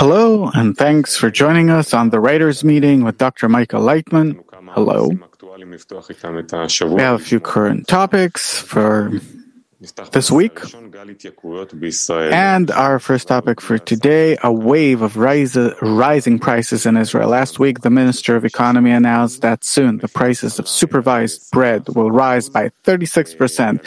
Hello, and thanks for joining us on the writers' meeting with Dr. Michael Laitman. Hello. We have a few current topics for this week. And our first topic for today a wave of rise, rising prices in Israel. Last week, the Minister of Economy announced that soon the prices of supervised bread will rise by 36%.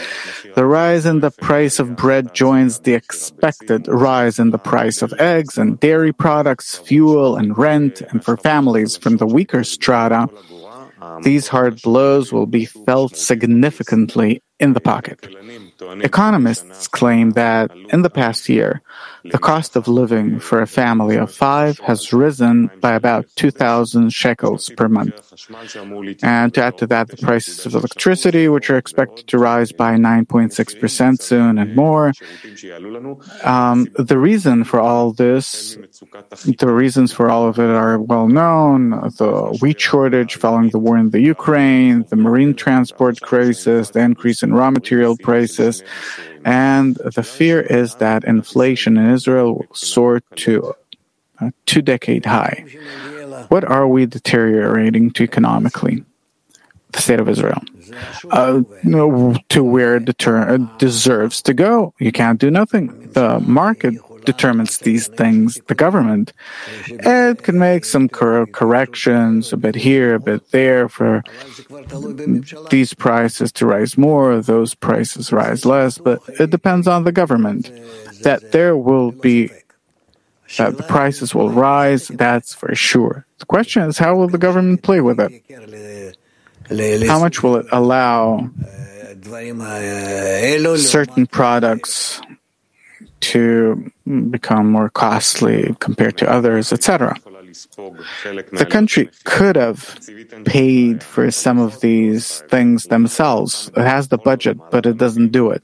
The rise in the price of bread joins the expected rise in the price of eggs and dairy products, fuel and rent, and for families from the weaker strata. These hard blows will be felt significantly in the pocket. Economists claim that in the past year, the cost of living for a family of five has risen by about 2,000 shekels per month. And to add to that, the prices of electricity, which are expected to rise by 9.6% soon and more. Um, the reason for all this, the reasons for all of it are well known. The wheat shortage following the war in the Ukraine, the marine transport crisis, the increase in raw material prices, and the fear is that inflation in Israel will soar to a two decade high. What are we deteriorating to economically? The state of Israel. Uh, to where it deter- deserves to go. You can't do nothing. The market determines these things, the government. It can make some cor- corrections a bit here, a bit there for these prices to rise more, those prices rise less, but it depends on the government. That there will be that the prices will rise, that's for sure. The question is how will the government play with it? How much will it allow certain products to become more costly compared to others, etc. The country could have paid for some of these things themselves. It has the budget, but it doesn't do it.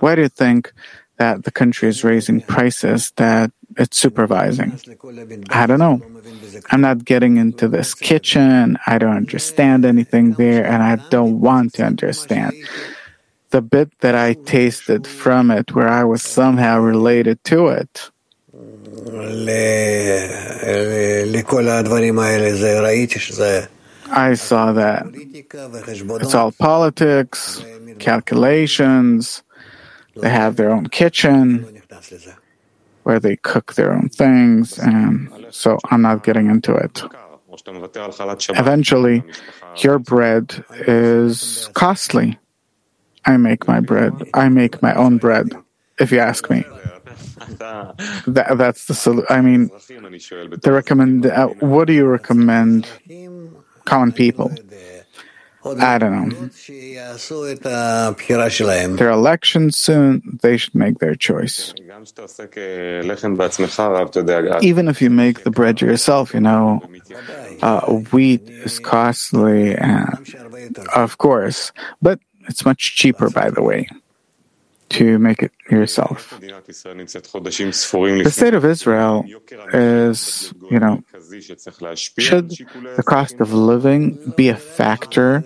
Why do you think that the country is raising prices that it's supervising? I don't know. I'm not getting into this kitchen. I don't understand anything there, and I don't want to understand the bit that I tasted from it where I was somehow related to it. I saw that. It's all politics, calculations. They have their own kitchen where they cook their own things, and so I'm not getting into it. Eventually, your bread is costly. I make my bread. I make my own bread, if you ask me. That, that's the solution. I mean, the recommend. Uh, what do you recommend common people? I don't know. Their elections soon, they should make their choice. Even if you make the bread yourself, you know, uh, wheat is costly, and of course, but it's much cheaper, by the way, to make it yourself. The state of Israel is, you know, should the cost of living be a factor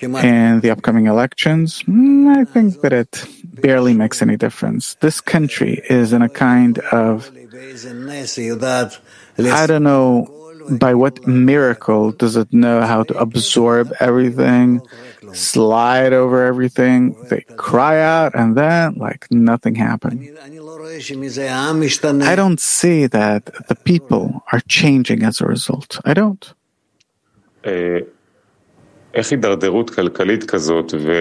in the upcoming elections? Mm, I think that it barely makes any difference. This country is in a kind of, I don't know by what miracle does it know how to absorb everything, slide over everything? They cry out, and then, like, nothing happened. I don't see that the people are changing as a result. I don't.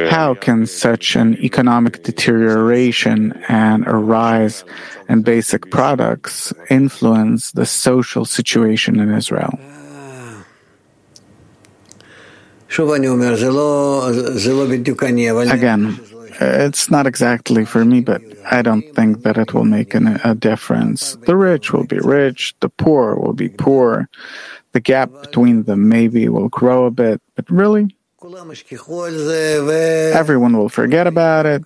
How can such an economic deterioration and a rise in basic products influence the social situation in Israel? Again, it's not exactly for me, but I don't think that it will make an, a difference. The rich will be rich, the poor will be poor the gap between them maybe will grow a bit, but really, everyone will forget about it.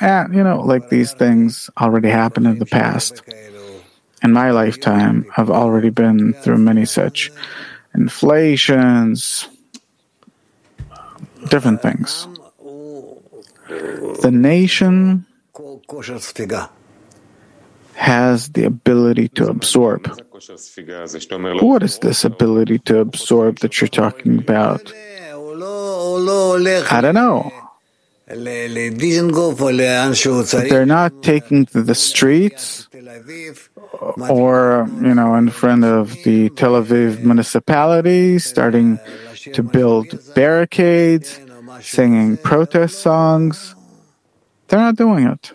And, you know, like these things already happened in the past. In my lifetime, I've already been through many such inflations, different things. The nation has the ability to absorb. What is this ability to absorb that you're talking about? I don't know. They're not taking to the streets or, you know, in front of the Tel Aviv municipality, starting to build barricades, singing protest songs. They're not doing it.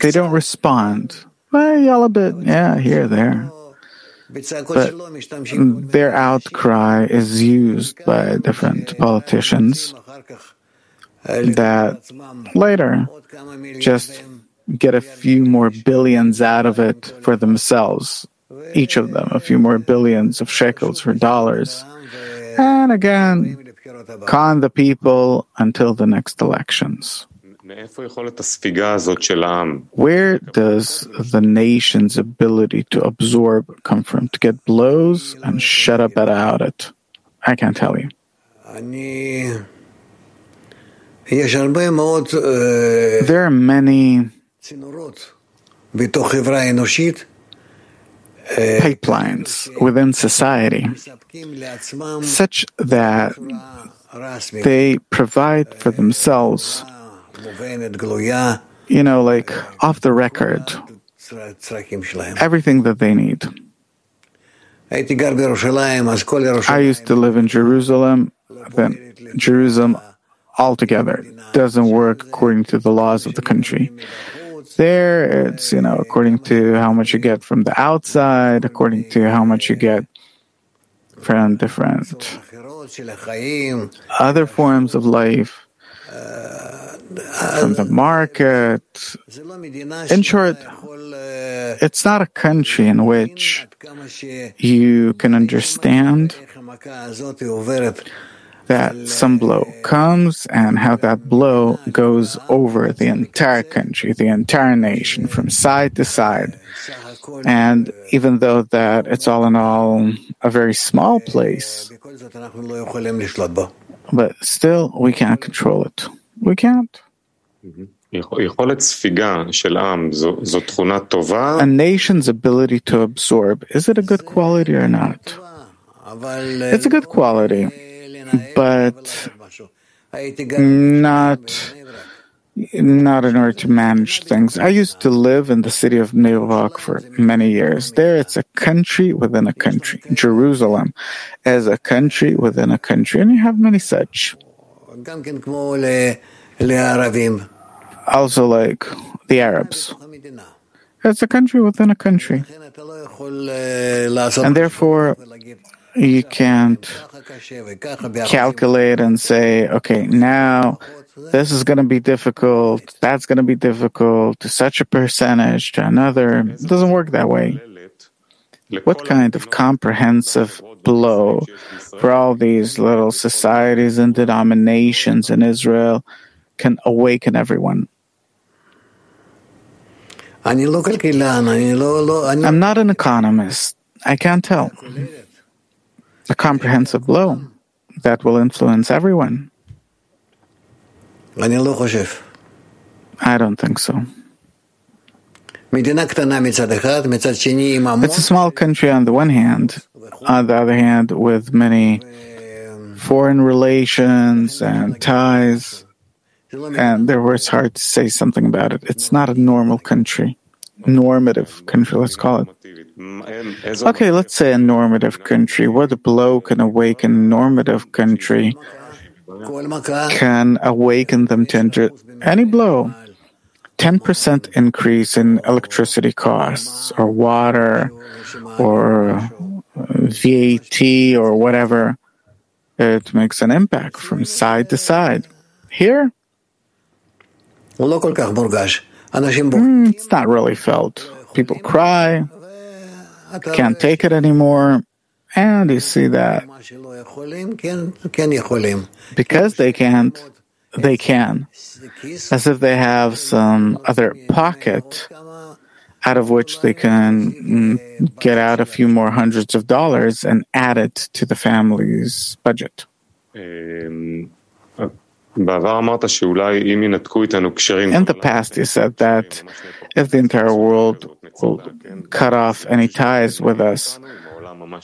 They don't respond. Well, yell a bit, yeah, here, there. But their outcry is used by different politicians that later just get a few more billions out of it for themselves, each of them, a few more billions of shekels or dollars. And again, con the people until the next elections. Where does the nation's ability to absorb come from? To get blows and shut up about it? I can't tell you. There are many pipelines within society such that they provide for themselves you know, like off the record, everything that they need. I used to live in Jerusalem, then Jerusalem altogether doesn't work according to the laws of the country. There, it's, you know, according to how much you get from the outside, according to how much you get from different other forms of life from the market. In short, it's not a country in which you can understand that some blow comes and how that blow goes over the entire country, the entire nation, from side to side. And even though that it's all in all a very small place, but still we can't control it. We can't. A nation's ability to absorb, is it a good quality or not? It's a good quality, but not not in order to manage things. I used to live in the city of Bnei Brak for many years. There, it's a country within a country. Jerusalem as a country within a country, and you have many such. Also, like the Arabs. It's a country within a country. And therefore, you can't calculate and say, okay, now this is going to be difficult, that's going to be difficult to such a percentage, to another. It doesn't work that way. What kind of comprehensive blow for all these little societies and denominations in Israel can awaken everyone? I'm not an economist. I can't tell. A comprehensive blow that will influence everyone. I don't think so. It's a small country on the one hand, on the other hand, with many foreign relations and ties, and therefore it's hard to say something about it. It's not a normal country, normative country, let's call it. Okay, let's say a normative country. What blow can awaken a normative country can awaken them to enter any blow. 10% increase in electricity costs or water or VAT or whatever, it makes an impact from side to side. Here, mm, it's not really felt. People cry, can't take it anymore, and you see that because they can't, they can, as if they have some other pocket out of which they can mm, get out a few more hundreds of dollars and add it to the family's budget. In the past, you said that if the entire world will cut off any ties with us,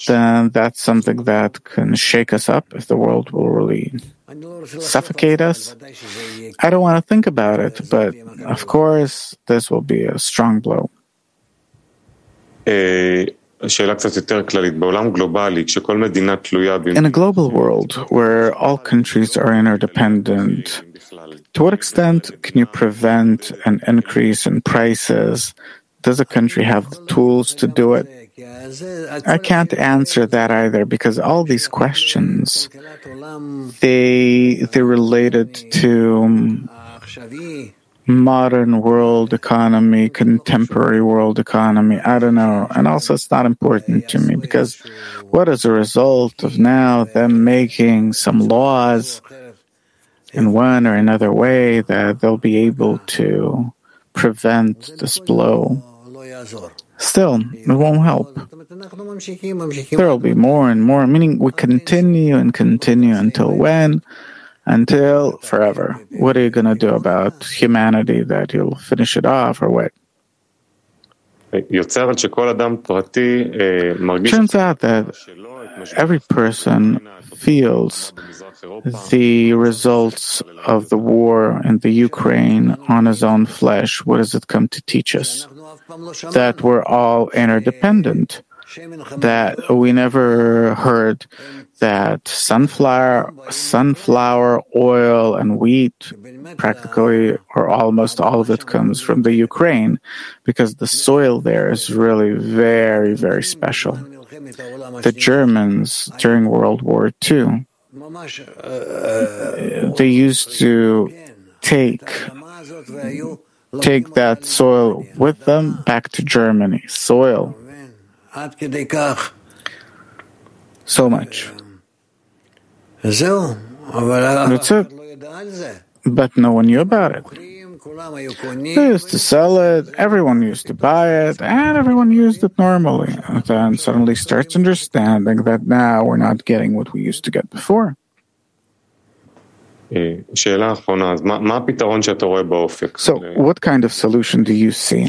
then that's something that can shake us up if the world will really suffocate us. I don't want to think about it, but of course, this will be a strong blow. In a global world where all countries are interdependent, to what extent can you prevent an increase in prices? Does a country have the tools to do it? I can't answer that either because all these questions they they related to modern world economy, contemporary world economy. I don't know. And also it's not important to me because what is a result of now them making some laws in one or another way that they'll be able to prevent this blow. Still, it won't help. There will be more and more, meaning we continue and continue until when? Until forever. What are you going to do about humanity that you'll finish it off or what? Turns out that every person feels the results of the war in the Ukraine on his own flesh. What does it come to teach us? That we're all interdependent. That we never heard that sunflower, sunflower oil and wheat, practically or almost all of it comes from the Ukraine, because the soil there is really very, very special. The Germans during World War II uh, they used to take take that soil with them back to Germany. Soil. So much. That's it. But no one knew about it. They used to sell it, everyone used to buy it, and everyone used it normally. And then suddenly starts understanding that now we're not getting what we used to get before. So, what kind of solution do you see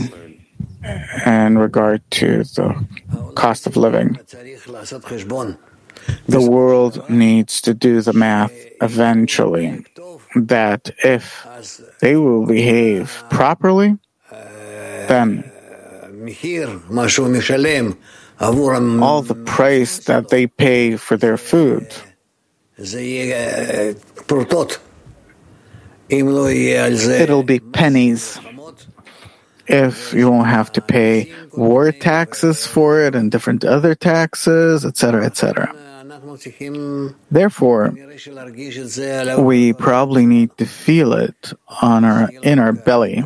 in regard to the cost of living? The world needs to do the math eventually that if they will behave properly, then all the price that they pay for their food it'll be pennies if you won't have to pay war taxes for it and different other taxes, etc., etc. Therefore, we probably need to feel it on our in our belly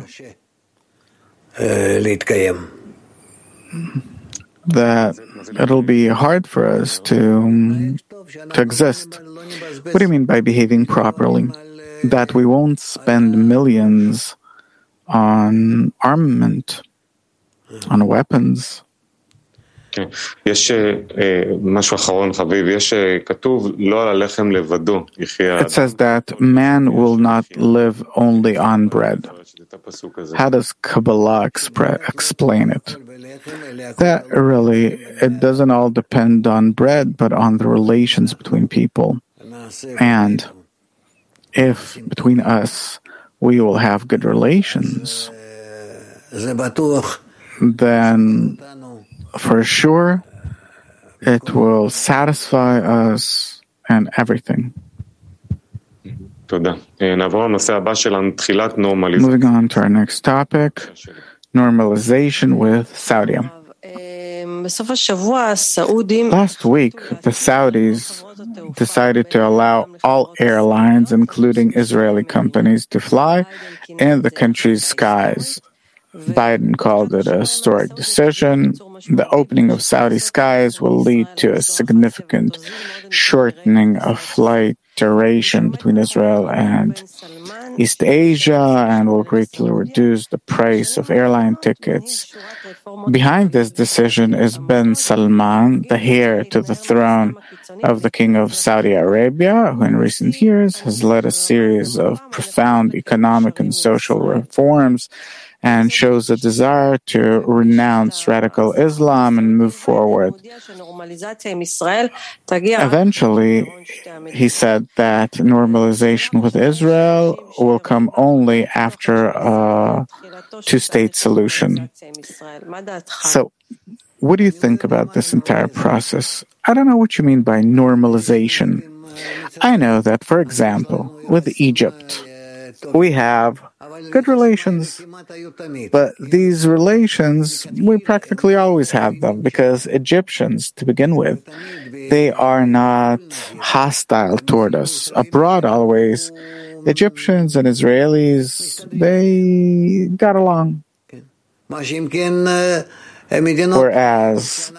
that it'll be hard for us to to exist. What do you mean by behaving properly? That we won't spend millions on armament, on weapons. יש משהו אחרון חביב, יש כתוב לא על הלחם לבדו יחיה. It says that man will not live only on bread. How does Kabbalah explain it? That really, it doesn't all depend on bread, but on the relations between people. And if between us we will have good relations, then for sure, it will satisfy us and everything. Moving on to our next topic normalization with Saudi. Last week, the Saudis decided to allow all airlines, including Israeli companies, to fly in the country's skies Biden called it a historic decision. The opening of Saudi skies will lead to a significant shortening of flight duration between Israel and East Asia and will greatly reduce the price of airline tickets. Behind this decision is bin Salman, the heir to the throne of the King of Saudi Arabia, who in recent years has led a series of profound economic and social reforms and shows a desire to renounce radical Islam and move forward. Eventually, he said that normalization with Israel will come only after a two state solution. So, what do you think about this entire process? I don't know what you mean by normalization. I know that, for example, with Egypt, we have good relations. But these relations, we practically always have them because Egyptians, to begin with, they are not hostile toward us. Abroad, always, Egyptians and Israelis, they got along. Whereas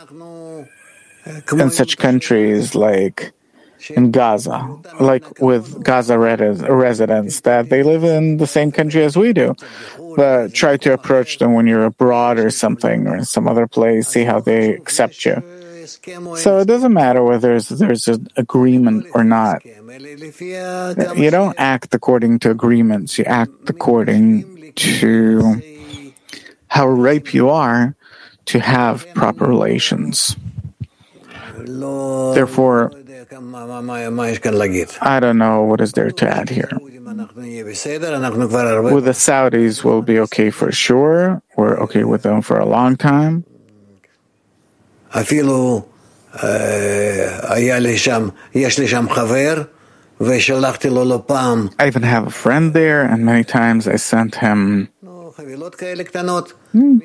in such countries like in Gaza, like with Gaza residents, that they live in the same country as we do. But try to approach them when you're abroad or something, or in some other place, see how they accept you. So it doesn't matter whether there's, there's an agreement or not. You don't act according to agreements, you act according to how ripe you are to have proper relations. Therefore, I don't know what is there to add here. With the Saudis, we'll be okay for sure. We're okay with them for a long time. I even have a friend there, and many times I sent him Hmm.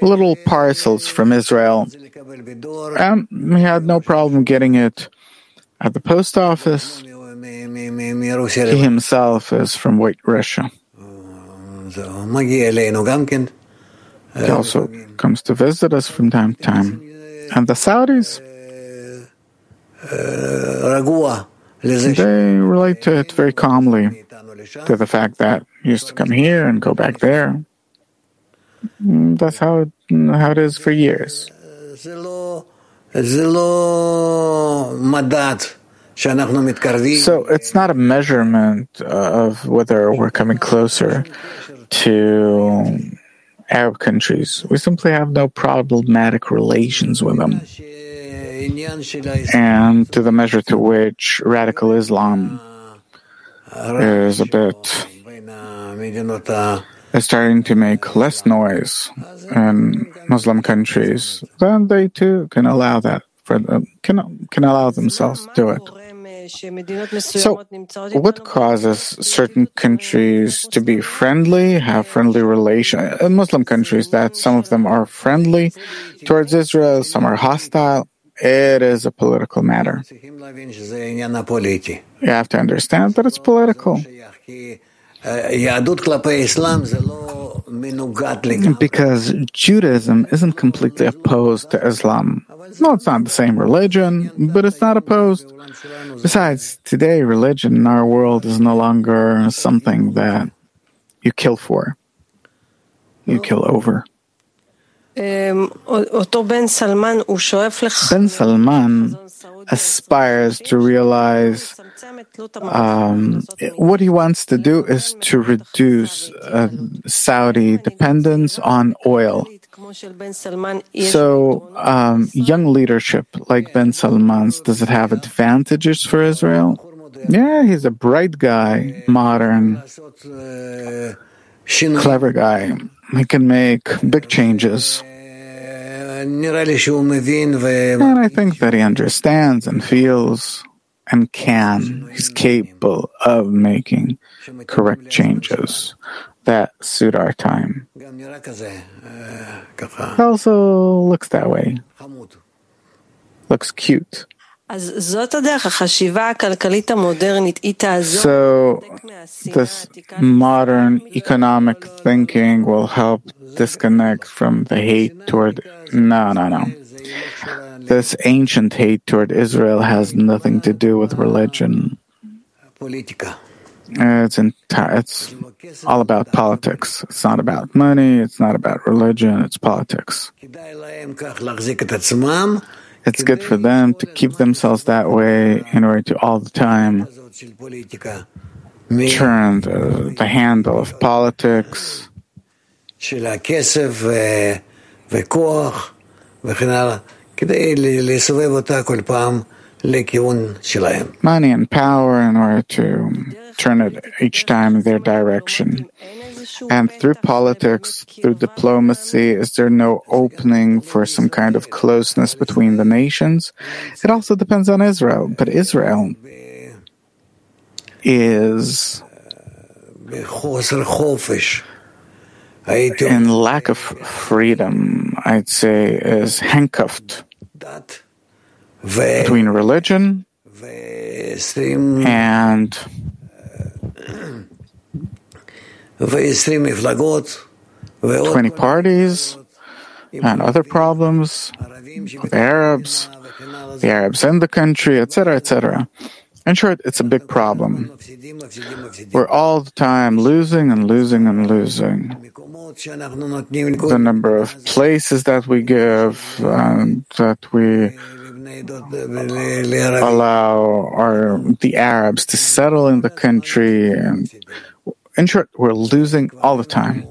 little parcels from Israel. And he um, had no problem getting it at the post office. He himself is from White Russia. He also comes to visit us from time to time. And the Saudis, they relate to it very calmly, to the fact that he used to come here and go back there. That's how it, how it is for years. So it's not a measurement of whether we're coming closer to Arab countries. We simply have no problematic relations with them. And to the measure to which radical Islam is a bit is starting to make less noise in Muslim countries, then they too can allow that for them, can can allow themselves to do it. So, what causes certain countries to be friendly, have friendly relations? In uh, Muslim countries, that some of them are friendly towards Israel, some are hostile. It is a political matter. You have to understand that it's political. Because Judaism isn't completely opposed to Islam. No, it's not the same religion, but it's not opposed. Besides, today religion in our world is no longer something that you kill for. You kill over. Ben Salman aspires to realize um, what he wants to do is to reduce uh, Saudi dependence on oil. So, um, young leadership like Ben Salman's, does it have advantages for Israel? Yeah, he's a bright guy, modern, clever guy. He can make big changes. And I think that he understands and feels and can. He's capable of making correct changes that suit our time. It also looks that way. Looks cute. So, this modern economic thinking will help disconnect from the hate toward. No, no, no. This ancient hate toward Israel has nothing to do with religion. It's enti- it's all about politics. It's not about money. It's not about religion. It's politics. It's good for them to keep themselves that way in order to all the time turn the, the handle of politics money and power in order to turn it each time in their direction. And through politics, through diplomacy, is there no opening for some kind of closeness between the nations? It also depends on Israel, but Israel is in lack of freedom, I'd say, is handcuffed between religion and 20 parties and other problems with Arabs, the Arabs in the country, etc., etc. In short, it's a big problem. We're all the time losing and losing and losing. The number of places that we give and that we allow our, the Arabs to settle in the country. And in short, we're losing all the time.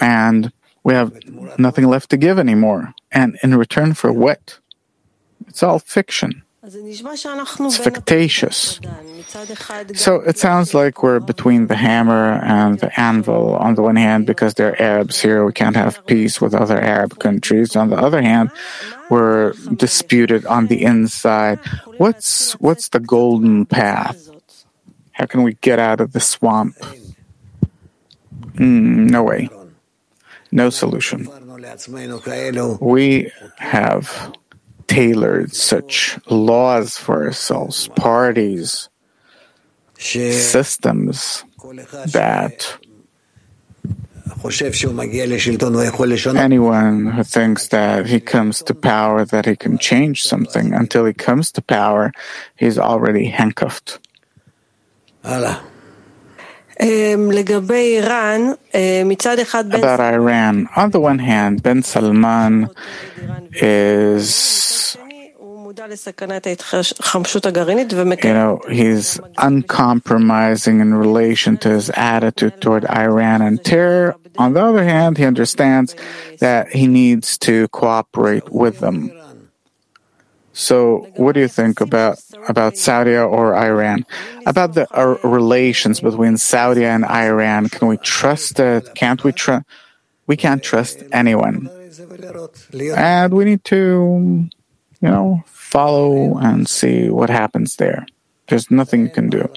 And we have nothing left to give anymore. And in return for what? It's all fiction. It's fictitious. So it sounds like we're between the hammer and the anvil. On the one hand, because they're Arabs here, we can't have peace with other Arab countries. On the other hand, we're disputed on the inside. What's what's the golden path? How can we get out of the swamp? Mm, no way. No solution. We have tailored such laws for ourselves, parties, systems that anyone who thinks that he comes to power, that he can change something, until he comes to power, he's already handcuffed. About Iran, on the one hand, Ben Salman is you know, he's uncompromising in relation to his attitude toward Iran and terror. On the other hand, he understands that he needs to cooperate with them. So, what do you think about about Saudi or Iran? About the uh, relations between Saudi and Iran? Can we trust it? Can't we trust? We can't trust anyone, and we need to, you know, follow and see what happens there. There's nothing you can do.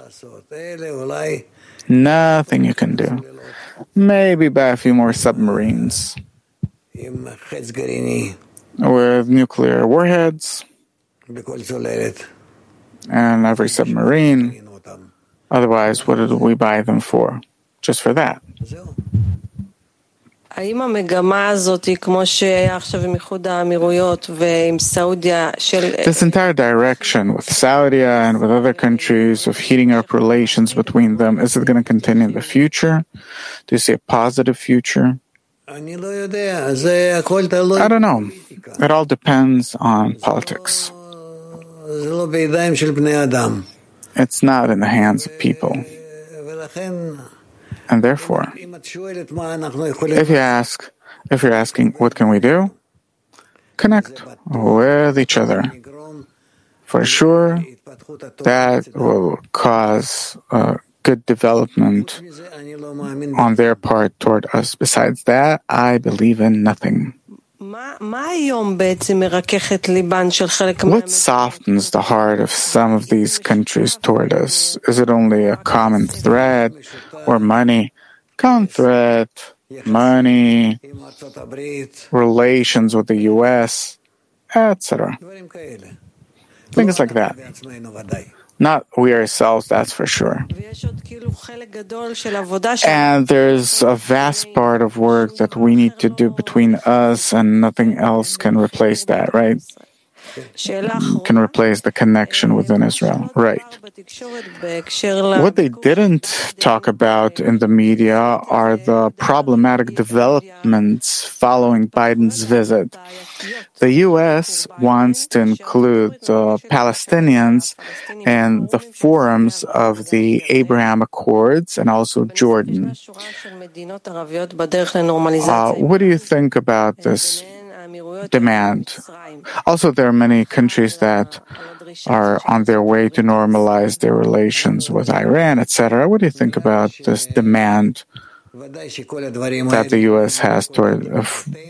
Nothing you can do. Maybe buy a few more submarines with nuclear warheads and every submarine. Otherwise, what did we buy them for? Just for that. This entire direction with Saudi and with other countries of heating up relations between them, is it going to continue in the future? Do you see a positive future? I don't know. It all depends on politics. It's not in the hands of people. And therefore, if you ask, if you're asking, what can we do? Connect with each other. For sure, that will cause uh, good development on their part toward us. Besides that, I believe in nothing. What softens the heart of some of these countries toward us? Is it only a common thread or money? Common thread, money, relations with the US, etc. Things like that. Not we ourselves, that's for sure. And there's a vast part of work that we need to do between us, and nothing else can replace that, right? Can replace the connection within Israel. Right. What they didn't talk about in the media are the problematic developments following Biden's visit. The U.S. wants to include the Palestinians in the forums of the Abraham Accords and also Jordan. Uh, what do you think about this demand? Also, there are many countries that are on their way to normalize their relations with Iran, etc. What do you think about this demand? that the U.S. has toward uh,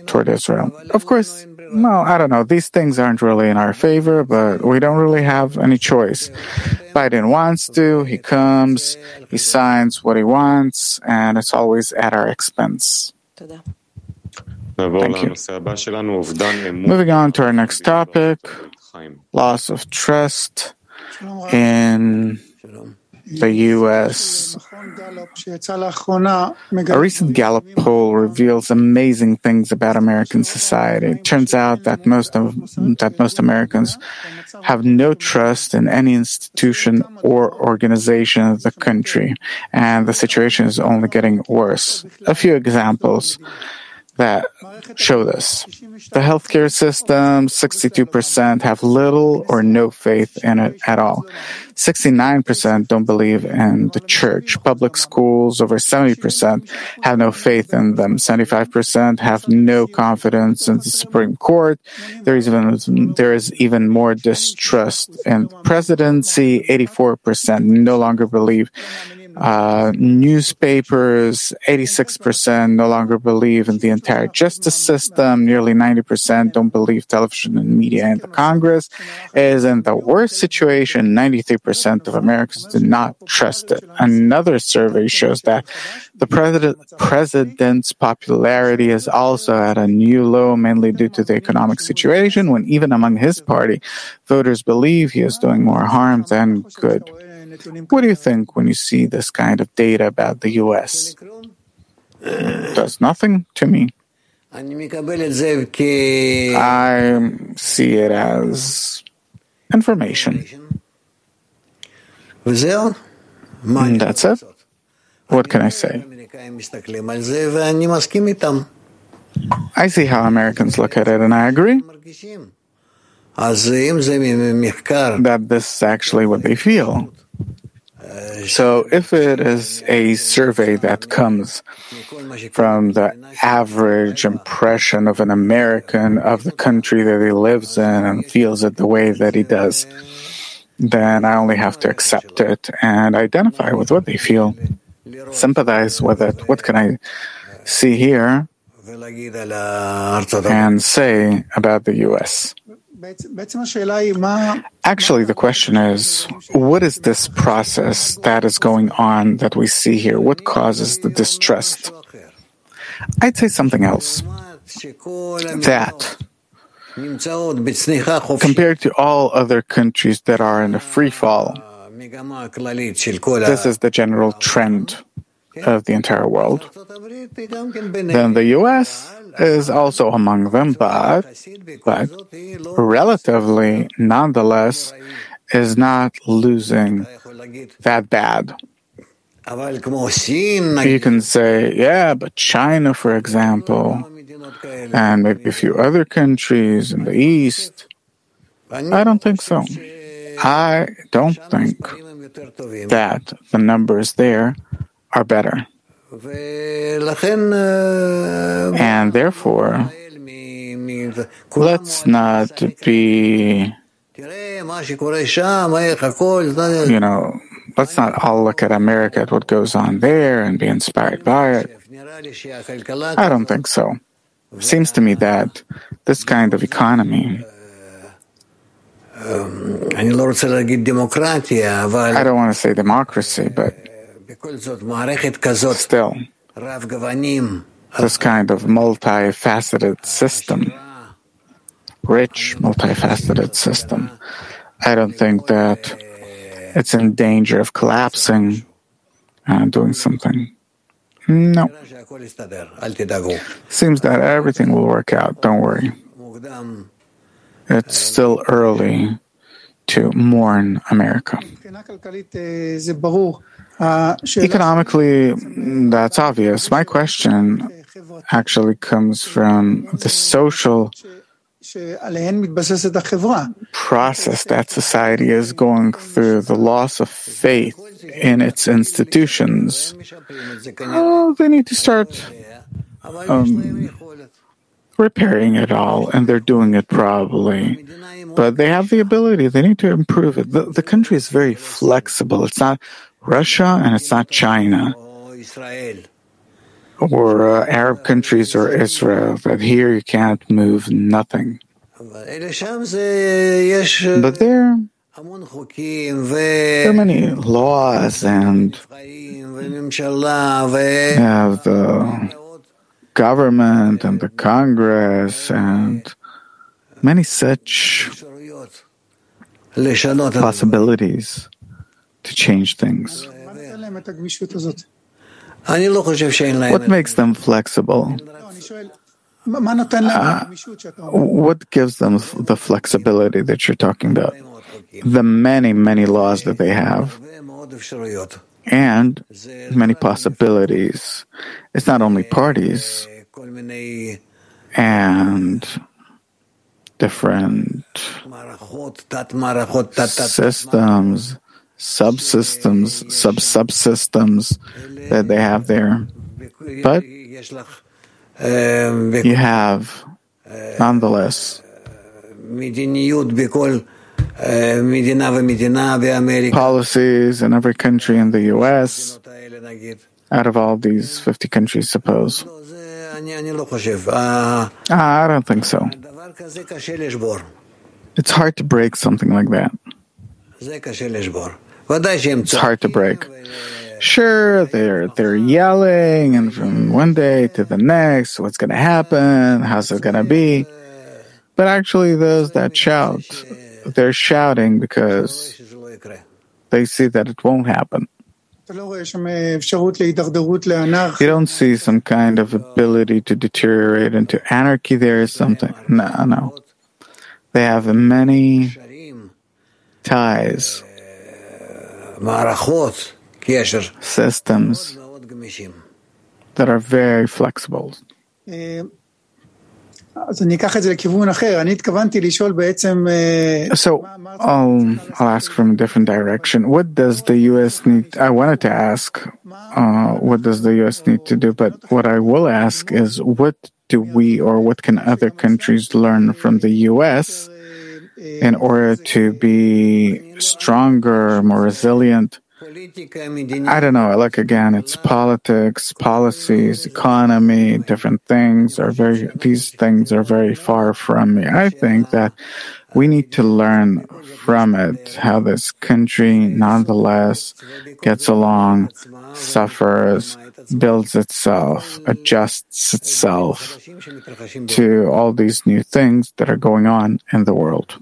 toward Israel. Of course, well, I don't know. These things aren't really in our favor, but we don't really have any choice. Biden wants to, he comes, he signs what he wants, and it's always at our expense. Thank you. Moving on to our next topic loss of trust in the U.S. A recent Gallup poll reveals amazing things about American society. It turns out that most of that most Americans have no trust in any institution or organization of the country, and the situation is only getting worse. A few examples that show this. The healthcare system, 62% have little or no faith in it at all. 69% don't believe in the church. Public schools, over 70% have no faith in them. 75% have no confidence in the Supreme Court. There is even, there is even more distrust in the presidency. 84% no longer believe uh, newspapers, 86% no longer believe in the entire justice system. Nearly 90% don't believe television and media and the Congress is in the worst situation. 93% of Americans do not trust it. Another survey shows that the president, president's popularity is also at a new low, mainly due to the economic situation, when even among his party, voters believe he is doing more harm than good. What do you think when you see this kind of data about the US? Does nothing to me. I see it as information. And that's it. What can I say? I see how Americans look at it and I agree that this is actually what they feel. So, if it is a survey that comes from the average impression of an American of the country that he lives in and feels it the way that he does, then I only have to accept it and identify with what they feel, sympathize with it. What can I see here and say about the U.S.? Actually, the question is what is this process that is going on that we see here? What causes the distrust? I'd say something else. That compared to all other countries that are in a free fall, this is the general trend of the entire world. Then the US is also among them, but, but relatively, nonetheless, is not losing that bad. You can say, yeah, but China, for example, and maybe a few other countries in the East. I don't think so. I don't think that the numbers there are better. And therefore, let's not be, you know, let's not all look at America at what goes on there and be inspired by it. I don't think so. Seems to me that this kind of economy I don't want to say democracy, but Still, this kind of multifaceted system, rich, multifaceted system, I don't think that it's in danger of collapsing and doing something. No. Seems that everything will work out. Don't worry. it's still early to mourn America. Economically, that's obvious. My question actually comes from the social process that society is going through, the loss of faith in its institutions. Oh, they need to start um, repairing it all, and they're doing it probably. But they have the ability, they need to improve it. The, the country is very flexible. It's not Russia and it's not China or uh, Arab countries or Israel, that here you can't move nothing. But there, there are many laws and have the government and the Congress and many such possibilities to change things. What makes them flexible? Uh, what gives them the flexibility that you're talking about? The many, many laws that they have and many possibilities. It's not only parties and different systems, subsystems, sub-subsystems that they have there. But you have, nonetheless, policies in every country in the U.S. out of all these 50 countries, suppose. Uh, I don't think so. It's hard to break something like that. It's hard to break. Sure, they're they're yelling, and from one day to the next, what's going to happen? How's it going to be? But actually, those that shout, they're shouting because they see that it won't happen. You don't see some kind of ability to deteriorate into anarchy. There is something. No, no. They have many ties systems that are very flexible. So I'll, I'll ask from a different direction. What does the U.S. need? I wanted to ask, uh, what does the U.S. need to do? But what I will ask is, what do we or what can other countries learn from the U.S. in order to be stronger, more resilient? I don't know. Like again, it's politics, policies, economy, different things are very, these things are very far from me. I think that we need to learn from it how this country nonetheless gets along, suffers, builds itself, adjusts itself to all these new things that are going on in the world.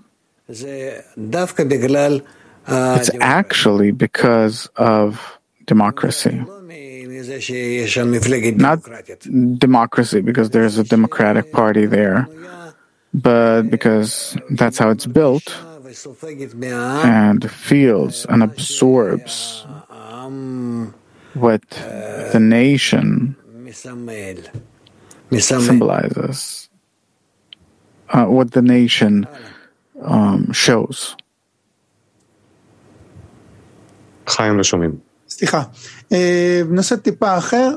It's actually because of democracy. Not democracy because there's a Democratic Party there, but because that's how it's built and feels and absorbs what the nation symbolizes, uh, what the nation um, shows. חיים לא שומעים. סליחה. בנושא טיפה אחר,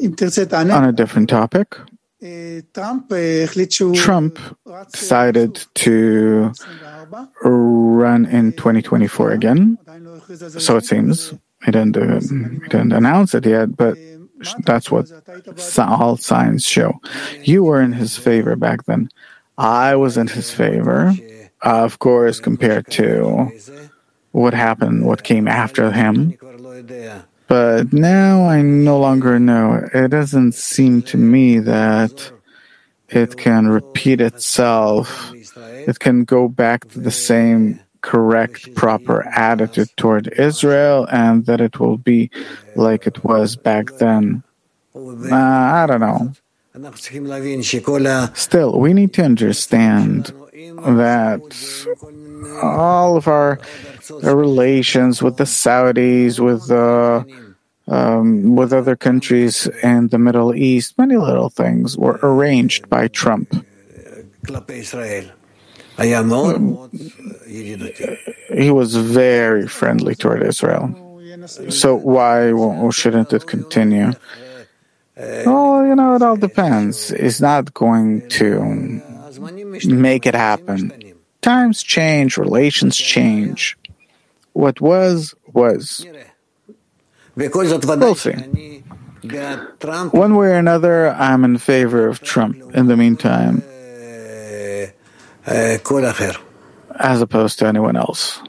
אם תרצה תענה. On a different topic. טראמפ החליט שהוא... Trump decided to run in 2024 again. So it seems. He didn't, uh, he didn't announce it yet, but that's what all signs show. You were in his favor back then. I was in his favor, of course, compared to what happened, what came after him. But now I no longer know. It doesn't seem to me that it can repeat itself. It can go back to the same correct, proper attitude toward Israel and that it will be like it was back then. Uh, I don't know. Still, we need to understand that all of our, relations with the Saudis, with the um, with other countries in the Middle East, many little things were arranged by Trump. He was very friendly toward Israel. So why shouldn't it continue? Well, you know, it all depends. It's not going to make it happen. Times change, relations change. What was, was. We'll see. One way or another, I'm in favor of Trump in the meantime, as opposed to anyone else.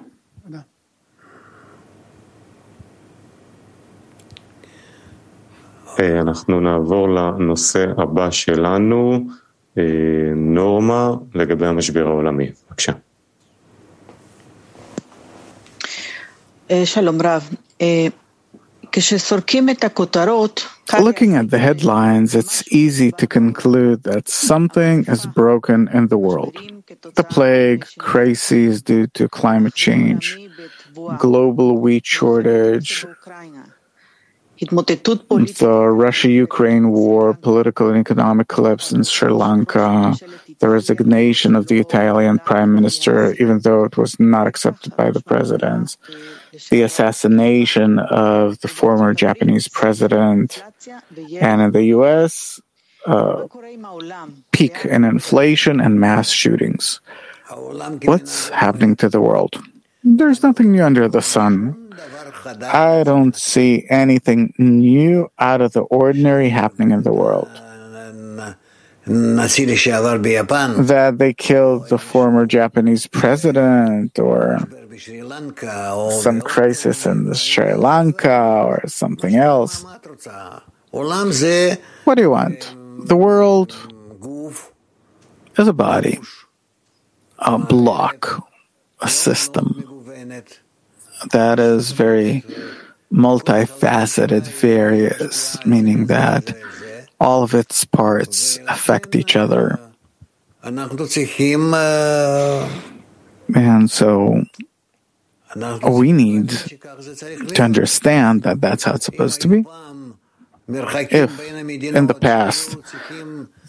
אנחנו נעבור לנושא הבא שלנו, נורמה לגבי המשבר העולמי. בבקשה. שלום רב. כשסורקים את הכותרות, Looking at the headlines, it's easy to conclude that something is broken in the world. The plague, crises due to climate change, global wheat shortage, the Russia Ukraine war, political and economic collapse in Sri Lanka, the resignation of the Italian prime minister, even though it was not accepted by the president, the assassination of the former Japanese president, and in the US, uh, peak in inflation and mass shootings. What's happening to the world? There's nothing new under the sun. I don't see anything new out of the ordinary happening in the world. That they killed the former Japanese president or some crisis in Sri Lanka or something else. What do you want? The world is a body, a block, a system that is very multifaceted, various, meaning that all of its parts affect each other. And so we need to understand that that's how it's supposed to be. If in the past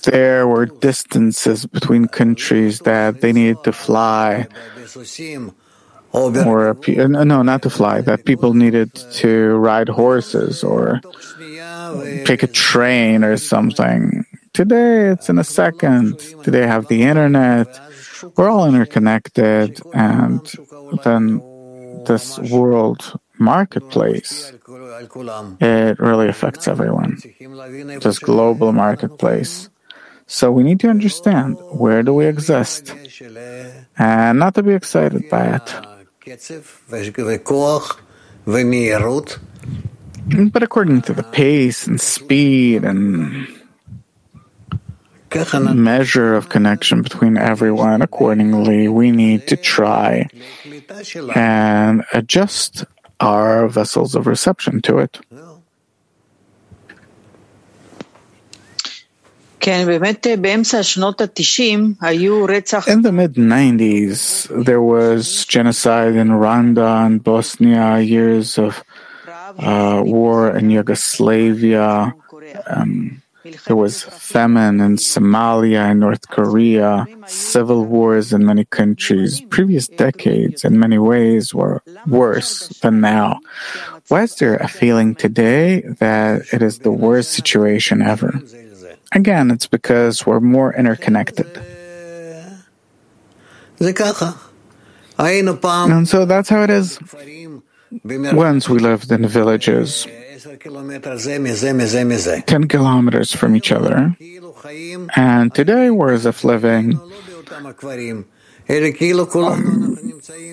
there were distances between countries that they needed to fly or uh, no, not to fly, that people needed to ride horses or take a train or something. Today it's in a second. Today have the internet. We're all interconnected and then this world marketplace, it really affects everyone. This global marketplace. So we need to understand where do we exist and not to be excited by it. But according to the pace and speed and measure of connection between everyone, accordingly, we need to try and adjust our vessels of reception to it. In the mid 90s, there was genocide in Rwanda and Bosnia, years of uh, war in Yugoslavia. Um, there was famine in Somalia and North Korea, civil wars in many countries. Previous decades, in many ways, were worse than now. Why is there a feeling today that it is the worst situation ever? Again, it's because we're more interconnected. And so that's how it is. Once we lived in villages, 10 kilometers from each other. And today we're as if living um,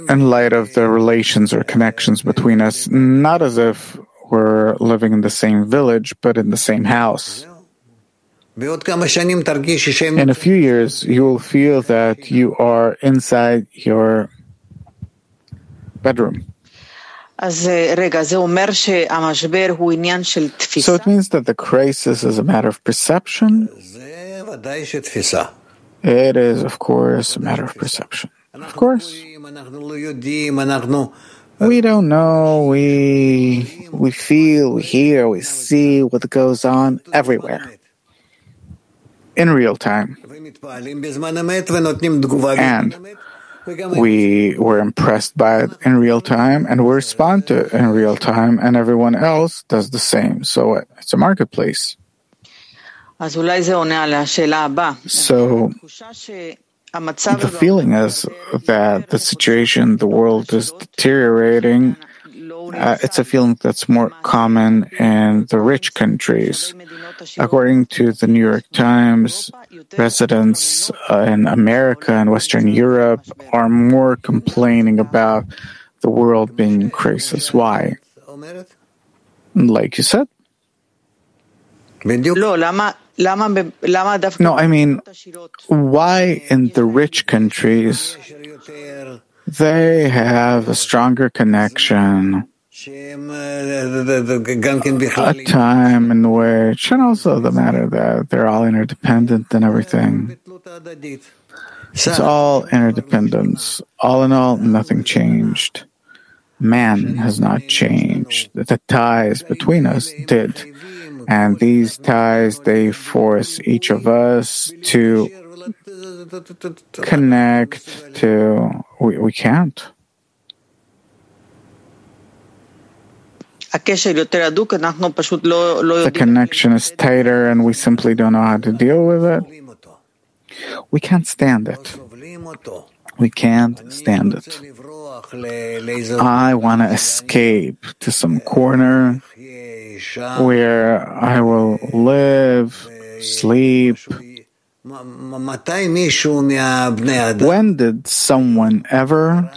in light of the relations or connections between us, not as if we're living in the same village, but in the same house. In a few years, you will feel that you are inside your bedroom. So it means that the crisis is a matter of perception? It is, of course, a matter of perception. Of course. We don't know. We we feel, we hear, we see what goes on everywhere in real time. And we were impressed by it in real time and we respond to it in real time and everyone else does the same. So uh, it's a marketplace. So the feeling is that the situation, the world is deteriorating uh, it's a feeling that's more common in the rich countries. According to the New York Times, residents uh, in America and Western Europe are more complaining about the world being in crisis. Why? Like you said. No, I mean, why in the rich countries they have a stronger connection a time in which, and also the matter that they're all interdependent and everything. It's all interdependence. All in all, nothing changed. Man has not changed. The ties between us did. And these ties, they force each of us to connect to, we, we can't. The connection is tighter and we simply don't know how to deal with it. We can't stand it. We can't stand it. I want to escape to some corner where I will live, sleep. When did someone ever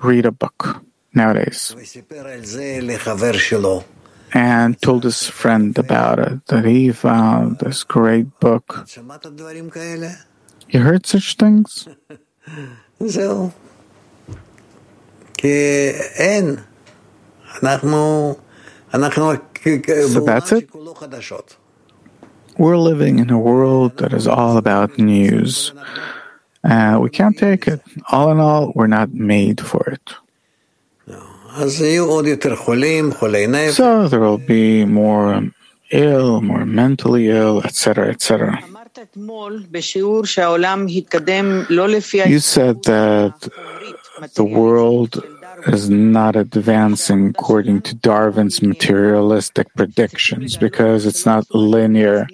read a book? nowadays. And told his friend about it, that he found this great book. You heard such things? So that's it? We're living in a world that is all about news. Uh, we can't take it. All in all, we're not made for it. So there will be more um, ill, more mentally ill, etc., etc. You said that the world is not advancing according to Darwin's materialistic predictions because it's not linear.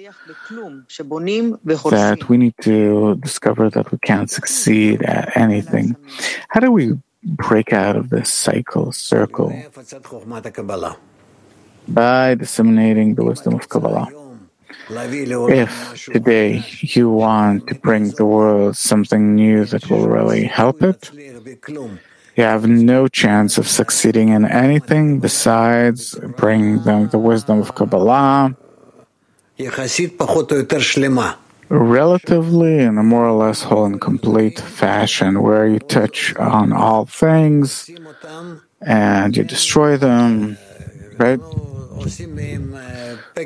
That we need to discover that we can't succeed at anything. How do we break out of this cycle, circle, by disseminating the wisdom of Kabbalah. If today you want to bring the world something new that will really help it, you have no chance of succeeding in anything besides bringing them the wisdom of Kabbalah relatively in a more or less whole and complete fashion, where you touch on all things and you destroy them, right?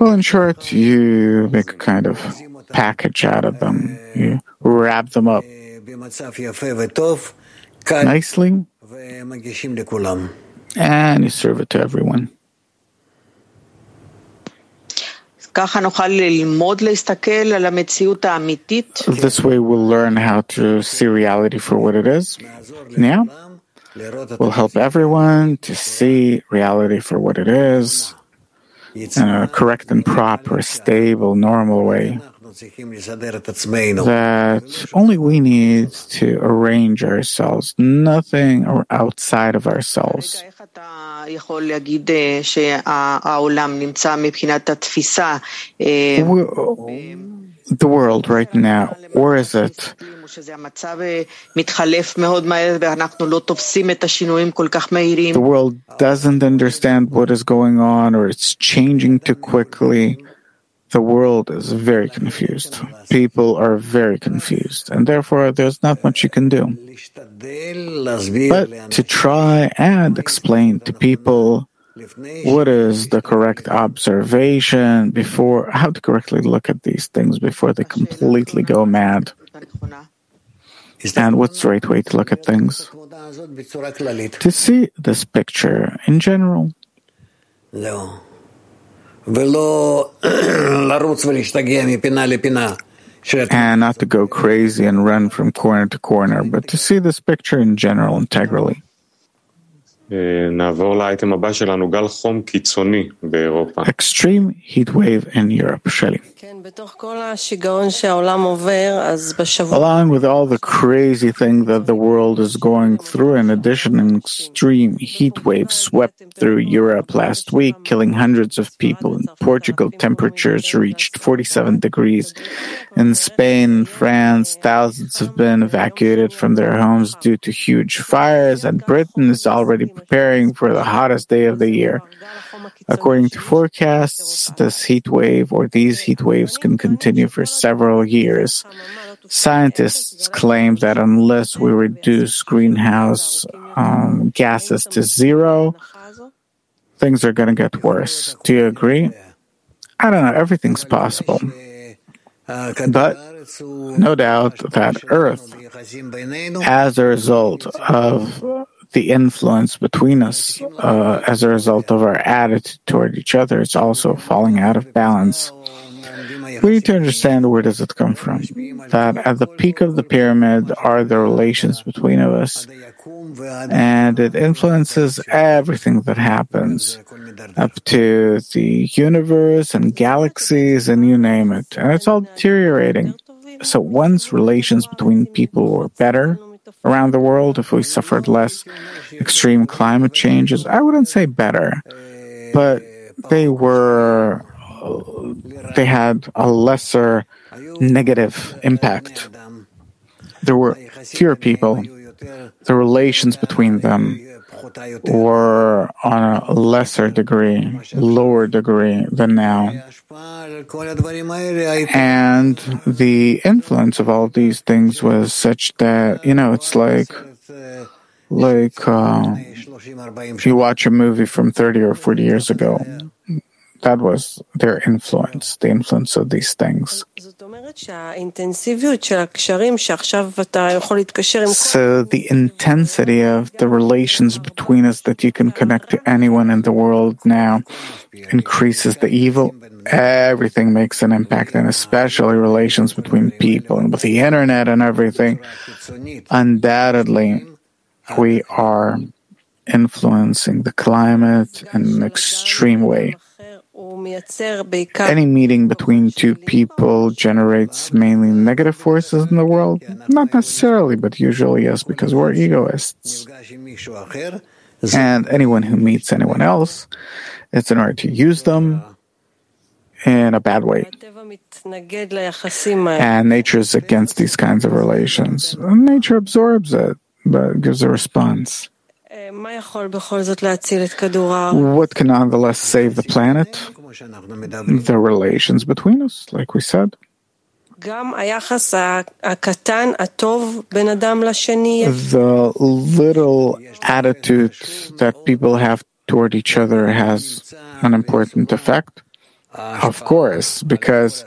Well, in short, you make a kind of package out of them, you wrap them up nicely, and you serve it to everyone. This way we'll learn how to see reality for what it is. Yeah? We'll help everyone to see reality for what it is in a correct and proper, stable, normal way that only we need to arrange ourselves, nothing outside of ourselves. The world right now, or is it? The world doesn't understand what is going on, or it's changing too quickly the world is very confused. People are very confused, and therefore there's not much you can do. But to try and explain to people what is the correct observation before, how to correctly look at these things before they completely go mad, and what's the right way to look at things. To see this picture in general. And not to go crazy and run from corner to corner, but to see this picture in general integrally. נעבור לאייטם הבא שלנו, גל חום קיצוני באירופה. Extreme heat wave in Europe, שלי. Along with all the crazy thing that the world is going through, in addition, an extreme heat wave swept through Europe last week, killing hundreds of people. In Portugal, temperatures reached 47 degrees. In Spain, France, thousands have been evacuated from their homes due to huge fires, and Britain is already preparing for the hottest day of the year. According to forecasts, this heat wave or these heat waves can continue for several years. Scientists claim that unless we reduce greenhouse um, gases to zero, things are going to get worse. Do you agree? I don't know. Everything's possible. But no doubt that Earth, as a result of the influence between us, uh, as a result of our attitude toward each other, is also falling out of balance. We need to understand where does it come from. That at the peak of the pyramid are the relations between us, and it influences everything that happens up to the universe and galaxies and you name it. And it's all deteriorating. So once relations between people were better around the world, if we suffered less extreme climate changes, I wouldn't say better, but they were they had a lesser negative impact. There were fewer people. The relations between them were on a lesser degree, lower degree than now. And the influence of all these things was such that, you know, it's like, like, uh, you watch a movie from 30 or 40 years ago, that was their influence, the influence of these things. So the intensity of the relations between us that you can connect to anyone in the world now increases the evil. Everything makes an impact, and especially relations between people and with the internet and everything. Undoubtedly, we are influencing the climate in an extreme way. Any meeting between two people generates mainly negative forces in the world? Not necessarily, but usually yes, because we're egoists. And anyone who meets anyone else, it's in order to use them in a bad way. And nature is against these kinds of relations. Nature absorbs it, but gives a response. What can nonetheless save the planet? The relations between us, like we said. The little attitude that people have toward each other has an important effect. Of course, because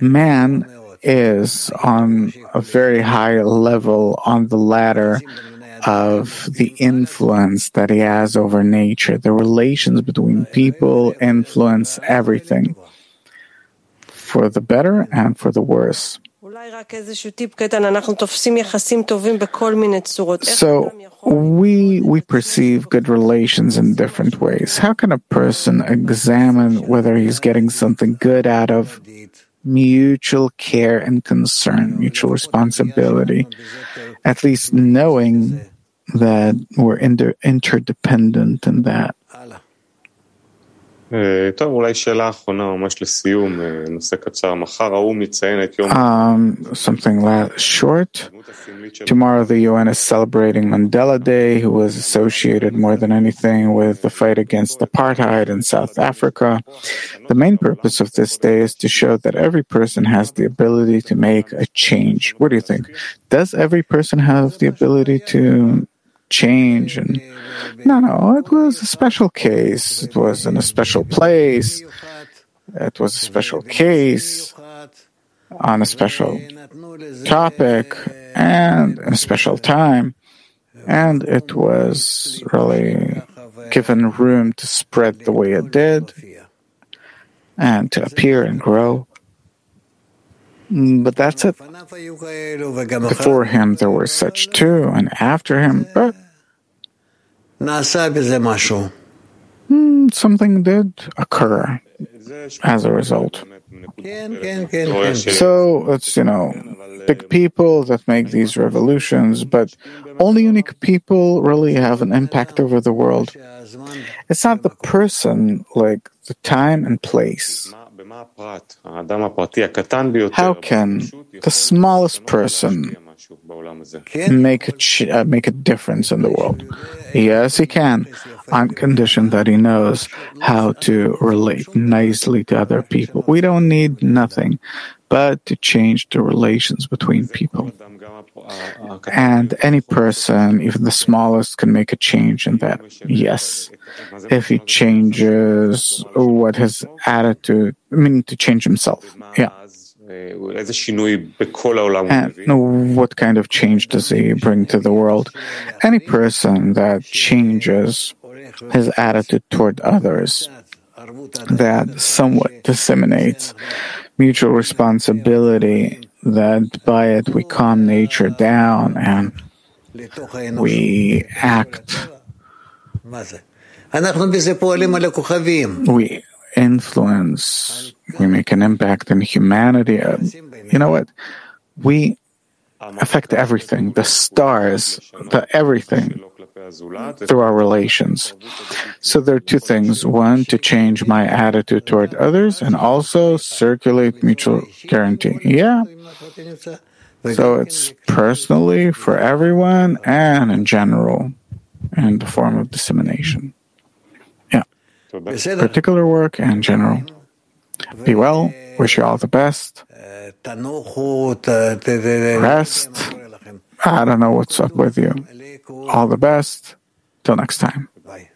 man is on a very high level on the ladder of the influence that he has over nature. The relations between people influence everything for the better and for the worse. So we we perceive good relations in different ways. How can a person examine whether he's getting something good out of mutual care and concern, mutual responsibility? At least knowing that we're inter- interdependent in that. טוב, אולי שאלה אחרונה ממש לסיום, נושא קצר. מחר האו"ם מציין את יום... Um, something last, short. Tomorrow the UN is celebrating Mandela Day, who was associated more than anything with the fight against apartheid in South Africa. The main purpose of this day is to show that every person has the ability to make a change. What do you think? Does every person have the ability to change. And no, no, it was a special case. It was in a special place. It was a special case on a special topic and a special time. And it was really given room to spread the way it did and to appear and grow. But that's it. Before him, there were such two, and after him, but Hmm, something did occur as a result. So it's, you know, big people that make these revolutions, but only unique people really have an impact over the world. It's not the person, like the time and place. How can the smallest person make a, ch- uh, make a difference in the world. Yes, he can, on condition that he knows how to relate nicely to other people. We don't need nothing but to change the relations between people. And any person, even the smallest, can make a change in that. Yes. If he changes what his attitude, to meaning to change himself. Yeah. אז, אה, איזה שינוי בכל העולם הוא מביא? And what kind of change does he bring to the world? Any person that changes his attitude toward others, that somewhat disseminates mutual responsibility, that by it we calm nature down and לתוך האנושות. we act, מה זה? אנחנו בזה פועלים על הכוכבים. we influence, we make an impact in humanity. Uh, you know what? We affect everything, the stars, the everything through our relations. So there are two things. One, to change my attitude toward others and also circulate mutual guarantee. Yeah. So it's personally for everyone and in general in the form of dissemination particular work and general. Be well, wish you all the best. Rest. I don't know what's up with you. All the best. Till next time. Bye.